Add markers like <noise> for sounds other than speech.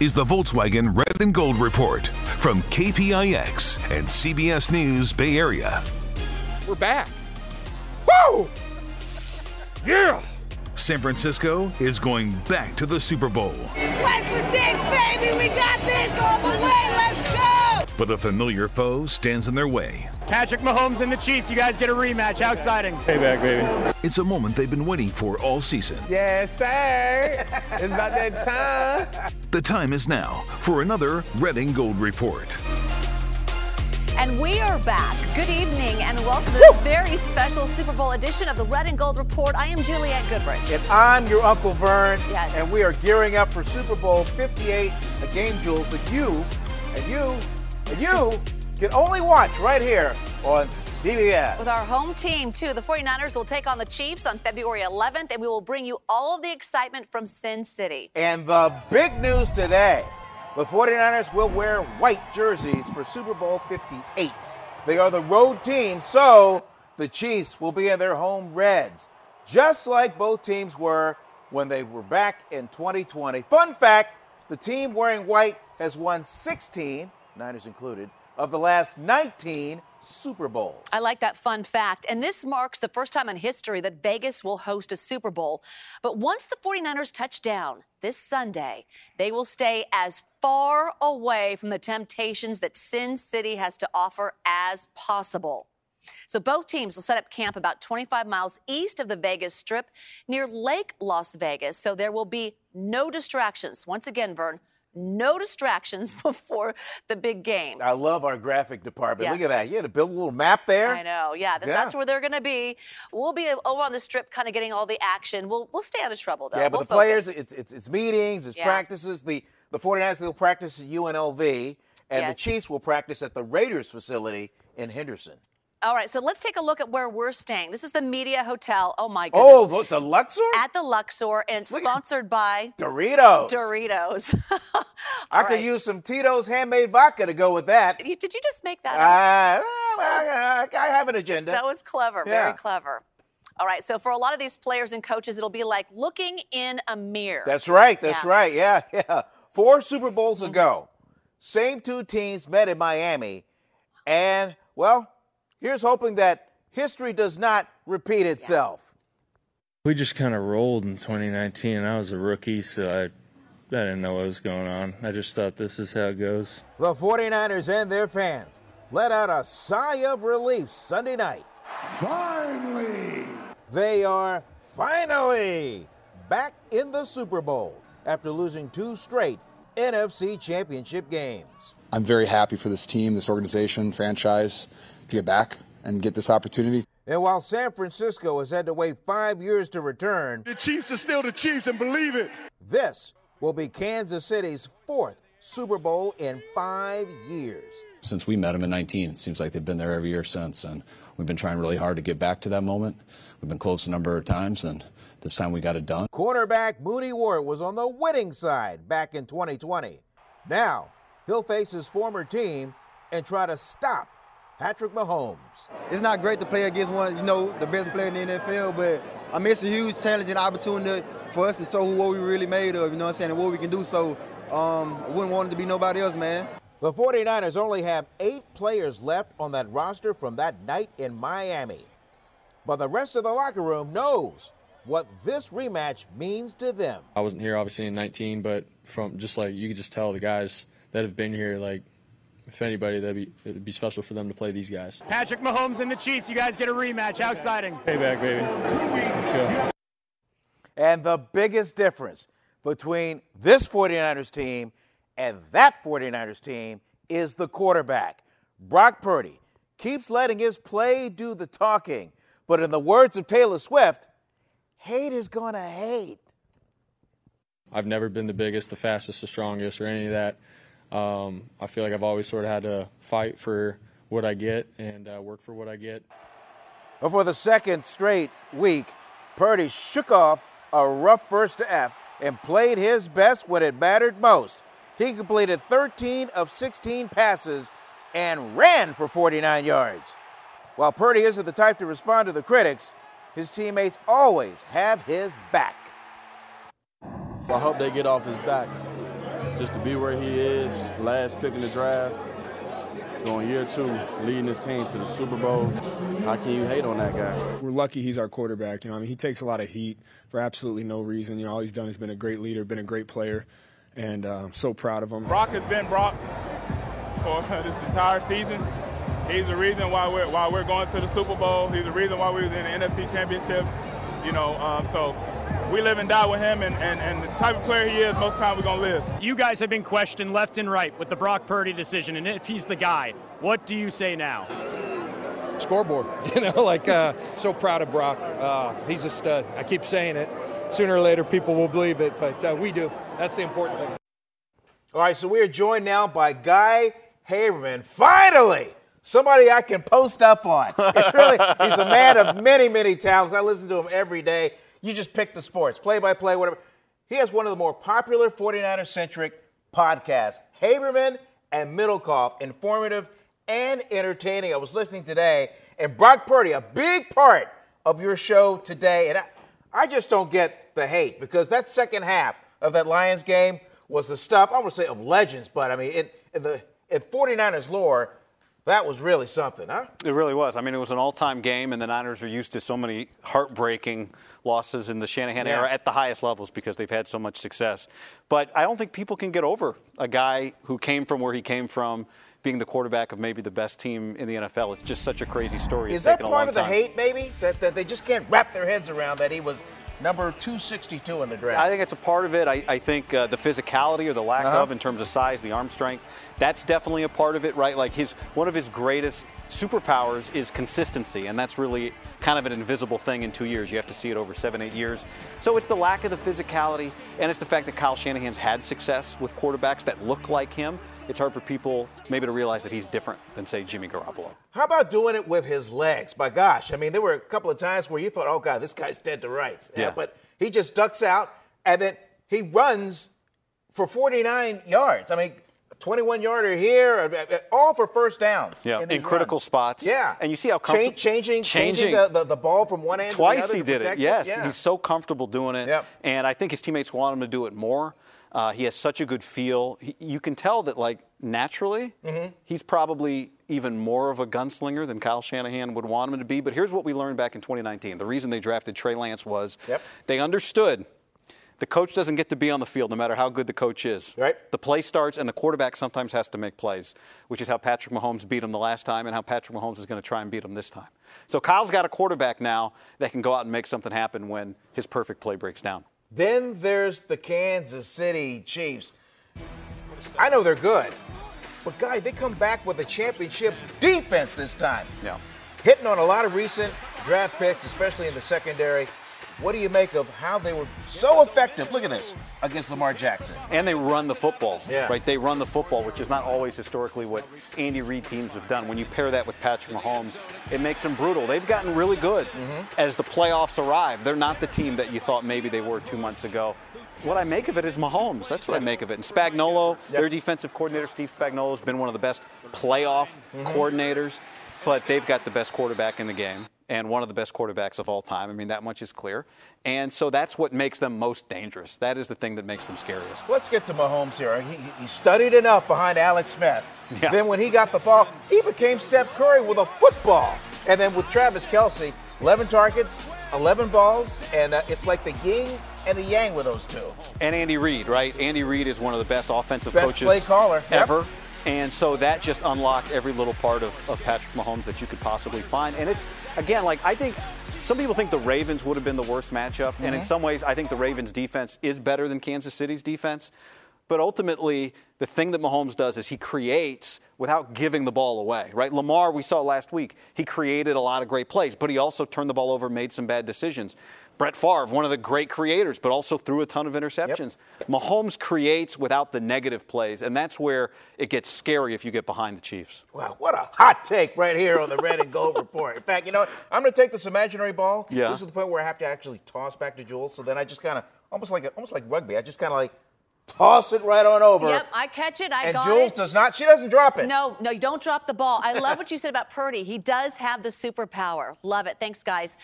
is the Volkswagen Red and Gold Report from KPIX and CBS News Bay Area. We're back. Woo! Yeah! San Francisco is going back to the Super Bowl. Quest for six, baby! We got this all the way! Let's go! But a familiar foe stands in their way. Patrick Mahomes and the Chiefs, you guys get a rematch. How exciting. Payback, baby. It's a moment they've been waiting for all season. Yes, sir. <laughs> it's about that time. The time is now for another Red and Gold Report. And we are back. Good evening and welcome to this very special Super Bowl edition of the Red and Gold Report. I am Juliette Goodrich. And I'm your Uncle Vern. Yes. And we are gearing up for Super Bowl 58, a game, Jules, that you and you and you can only watch right here on CBS. With our home team, too, the 49ers will take on the Chiefs on February 11th, and we will bring you all of the excitement from Sin City. And the big news today the 49ers will wear white jerseys for Super Bowl 58. They are the road team, so the Chiefs will be in their home reds, just like both teams were when they were back in 2020. Fun fact the team wearing white has won 16, Niners included, of the last 19 Super Bowls. I like that fun fact. And this marks the first time in history that Vegas will host a Super Bowl. But once the 49ers touch down this Sunday, they will stay as far away from the temptations that Sin City has to offer as possible. So both teams will set up camp about 25 miles east of the Vegas Strip near Lake Las Vegas. So there will be no distractions. Once again, Vern, no distractions <laughs> before the big game. I love our graphic department. Yeah. Look at that. You had to build a little map there. I know, yeah, this, Yeah. that's where they're going to be. We'll be over on the strip, kind of getting all the action. We'll we'll stay out of trouble though. Yeah, but We'll the players, it's, it's it's meetings, it's Yeah. practices. The the 49ers they'll practice at UNLV, and Yes. the Chiefs will practice at the Raiders facility in Henderson. All right, so let's take a look at where we're staying. This is the Media Hotel. Oh my goodness. Oh, look, the Luxor At the Luxor, and it's Look at- sponsored by Doritos. Doritos. <laughs> I could right. use some Tito's handmade vodka to go with that. Did you just make that Uh, up? I, I have an agenda. That was clever, Yeah. very clever. All right, so for a lot of these players and coaches, it'll be like looking in a mirror. That's right. That's Yeah. Mm-hmm. right. Yeah, <laughs> yeah. Four Super Bowls ago, same two teams met in Miami, and well, here's hoping that history does not repeat itself. We just kind of rolled in 2019. I was a rookie, so I, I didn't know what was going on. I just thought this is how it goes. The 49ers and their fans let out a sigh of relief Sunday night. Finally! They are finally back in the Super Bowl after losing two straight NFC championship games. I'm very happy for this team, this organization, franchise to get back and get this opportunity. And while San Francisco has had to wait five years to return, The Chiefs are still the Chiefs and believe it. this will be Kansas City's fourth Super Bowl in five years. since we met them in 19. It seems like they've been there every year since, and we've been trying really hard to get back to that moment. We've been close a number of times, and this time we got it done. Quarterback Mooney Ward was on the winning side back in 2020. Now, he'll face his former team and try to stop Patrick Mahomes. It's not great to play against one, you know, the best player in the NFL, but I mean, it's a huge challenge and opportunity for us to show who what we really made of, you know what I'm saying, and what we can do. So um, I wouldn't want it to be nobody else, man. The 49ers only have eight players left on that roster from that night in Miami. But the rest of the locker room knows what this rematch means to them. I wasn't here obviously in 19, but from just like you could just tell the guys that have been here, like if anybody, that'd be it'd be special for them to play these guys. Patrick Mahomes and the Chiefs, you guys get a rematch. How exciting. Payback, baby. Let's go. And the biggest difference between this 49ers team and that 49ers team is the quarterback. Brock Purdy keeps letting his play do the talking. But in the words of Taylor Swift, hate is going to hate. I've never been the biggest, the fastest, the strongest, or any of that. Um, I feel like I've always sort of had to fight for what I get and uh, work for what I get. But for the second straight week, Purdy shook off a rough first to F and played his best when it mattered most. He completed 13 of 16 passes and ran for 49 yards. While Purdy isn't the type to respond to the critics, his teammates always have his back. I hope they get off his back. Just to be where he is, last pick in the draft, going year two, leading his team to the Super Bowl. How can you hate on that guy? We're lucky he's our quarterback. You know, I mean, he takes a lot of heat for absolutely no reason. You know, all he's done has been a great leader, been a great player, and uh, I'm so proud of him. Brock has been Brock for <laughs> this entire season. He's the reason why we're why we're going to the Super Bowl. He's the reason why we was in the NFC Championship. You know, um, so we live and die with him, and, and, and the type of player he is, most time we're going to live. You guys have been questioned left and right with the Brock Purdy decision, and if he's the guy, what do you say now? Scoreboard, <laughs> you know, like uh, so proud of Brock. Uh, he's a stud. I keep saying it. Sooner or later, people will believe it, but uh, we do. That's the important thing. All right, so we are joined now by Guy Haberman. Finally, somebody I can post up on. It's really, he's a man of many, many talents. I listen to him every day. You just pick the sports, play by play, whatever. He has one of the more popular 49er centric podcasts, Haberman and Middlekauff, informative and entertaining. I was listening today, and Brock Purdy, a big part of your show today. And I, I just don't get the hate because that second half of that Lions game was the stuff, I to say of legends, but I mean, in, in the in 49ers lore, that was really something, huh? It really was. I mean, it was an all-time game, and the Niners are used to so many heartbreaking losses in the Shanahan Yeah. era at the highest levels because they've had so much success. But I don't think people can get over a guy who came from where he came from, being the quarterback of maybe the best team in the NFL. It's just such a crazy story. Is It's that a part of the time. hate, maybe? That, that they just can't wrap their heads around that he was number 262 in the draft? I think it's a part of it. I, I think uh, the physicality or the lack Uh-huh. of in terms of size, the arm strength, that's definitely a part of it, right? Like his one of his greatest superpowers is consistency, and that's really kind of an invisible thing in two years. You have to see it over seven, eight years. So it's the lack of the physicality, and it's the fact that Kyle Shanahan's had success with quarterbacks that look like him. It's hard for people maybe to realize that he's different than say Jimmy Garoppolo. How about doing it with his legs? My gosh, I mean, there were a couple of times where you thought, oh, God, this guy's dead to rights. Uh, yeah. But he just ducks out, and then he runs for 49 yards. I mean, 21 yarder here, uh, uh, all for first downs. Yeah, in, in, critical runs. spots. Yeah. and you see how comfortable changing, changing, changing the, the, the ball from one end to the Twice other he did it. Yes, Yeah. he's so comfortable doing it. Yep. And I think his teammates want him to do it more. Uh, he has such a good feel. He, you can tell that, like naturally, Mhm. he's probably even more of a gunslinger than Kyle Shanahan would want him to be. But here's what we learned back in 2019: the reason they drafted Trey Lance was Yep. they understood. The coach doesn't get to be on the field no matter how good the coach is. Right. The play starts, and the quarterback sometimes has to make plays, which is how Patrick Mahomes beat him the last time and how Patrick Mahomes is going to try and beat him this time. So Kyle's got a quarterback now that can go out and make something happen when his perfect play breaks down. Then there's the Kansas City Chiefs. I know they're good, but guy, they come back with a championship defense this time. Yeah. Hitting on a lot of recent draft picks, especially in the secondary. What do you make of how they were so effective? Look at this against Lamar Jackson. And they run the football, Yeah. right? They run the football, which is not always historically what Andy Reid teams have done. When you pair that with Patrick Mahomes, it makes them brutal. They've gotten really good Mm-hmm. as the playoffs arrive. They're not the team that you thought maybe they were two months ago. What I make of it is Mahomes. That's what I make of it. And Spagnuolo, their defensive coordinator, Steve Spagnuolo, has been one of the best playoff Mm-hmm. coordinators, but they've got the best quarterback in the game and one of the best quarterbacks of all time. I mean, that much is clear. And so that's what makes them most dangerous. That is the thing that makes them scariest. Let's get to Mahomes here. He, he studied enough behind Alex Smith. Yeah. Then when he got the ball, he became Steph Curry with a football. And then with Travis Kelce, 11 targets, 11 balls, and uh, it's like the yin and the yang with those two. And Andy Reid, right? Andy Reid is one of the best offensive Best coaches play caller. Yep. And so that just unlocked every little part of, of Patrick Mahomes that you could possibly find. And it's, again, like I think some people think the Ravens would have been the worst matchup. And in some ways, I think the Ravens' defense is better than Kansas City's defense. But ultimately, the thing that Mahomes does is he creates without giving the ball away, right? Lamar, we saw last week, he created a lot of great plays, but he also turned the ball over, made some bad decisions. Brett Favre, one of the great creators, but also threw a ton of interceptions. Mahomes creates without the negative plays, and that's where it gets scary if you get behind the Chiefs. Wow, what a hot take right here on the Red and Gold Report. In fact, you know what? I'm going to take this imaginary ball. Yeah. This is the point where I have to actually toss back to Jules. So then I just kind of, almost like almost like rugby, I just kind of like toss it right on over. Yep, I catch it. I and got Jules it. does not. She doesn't drop it. No, no, you don't drop the ball. I love what you said about Purdy. He does have the superpower. Love it. Thanks, guys.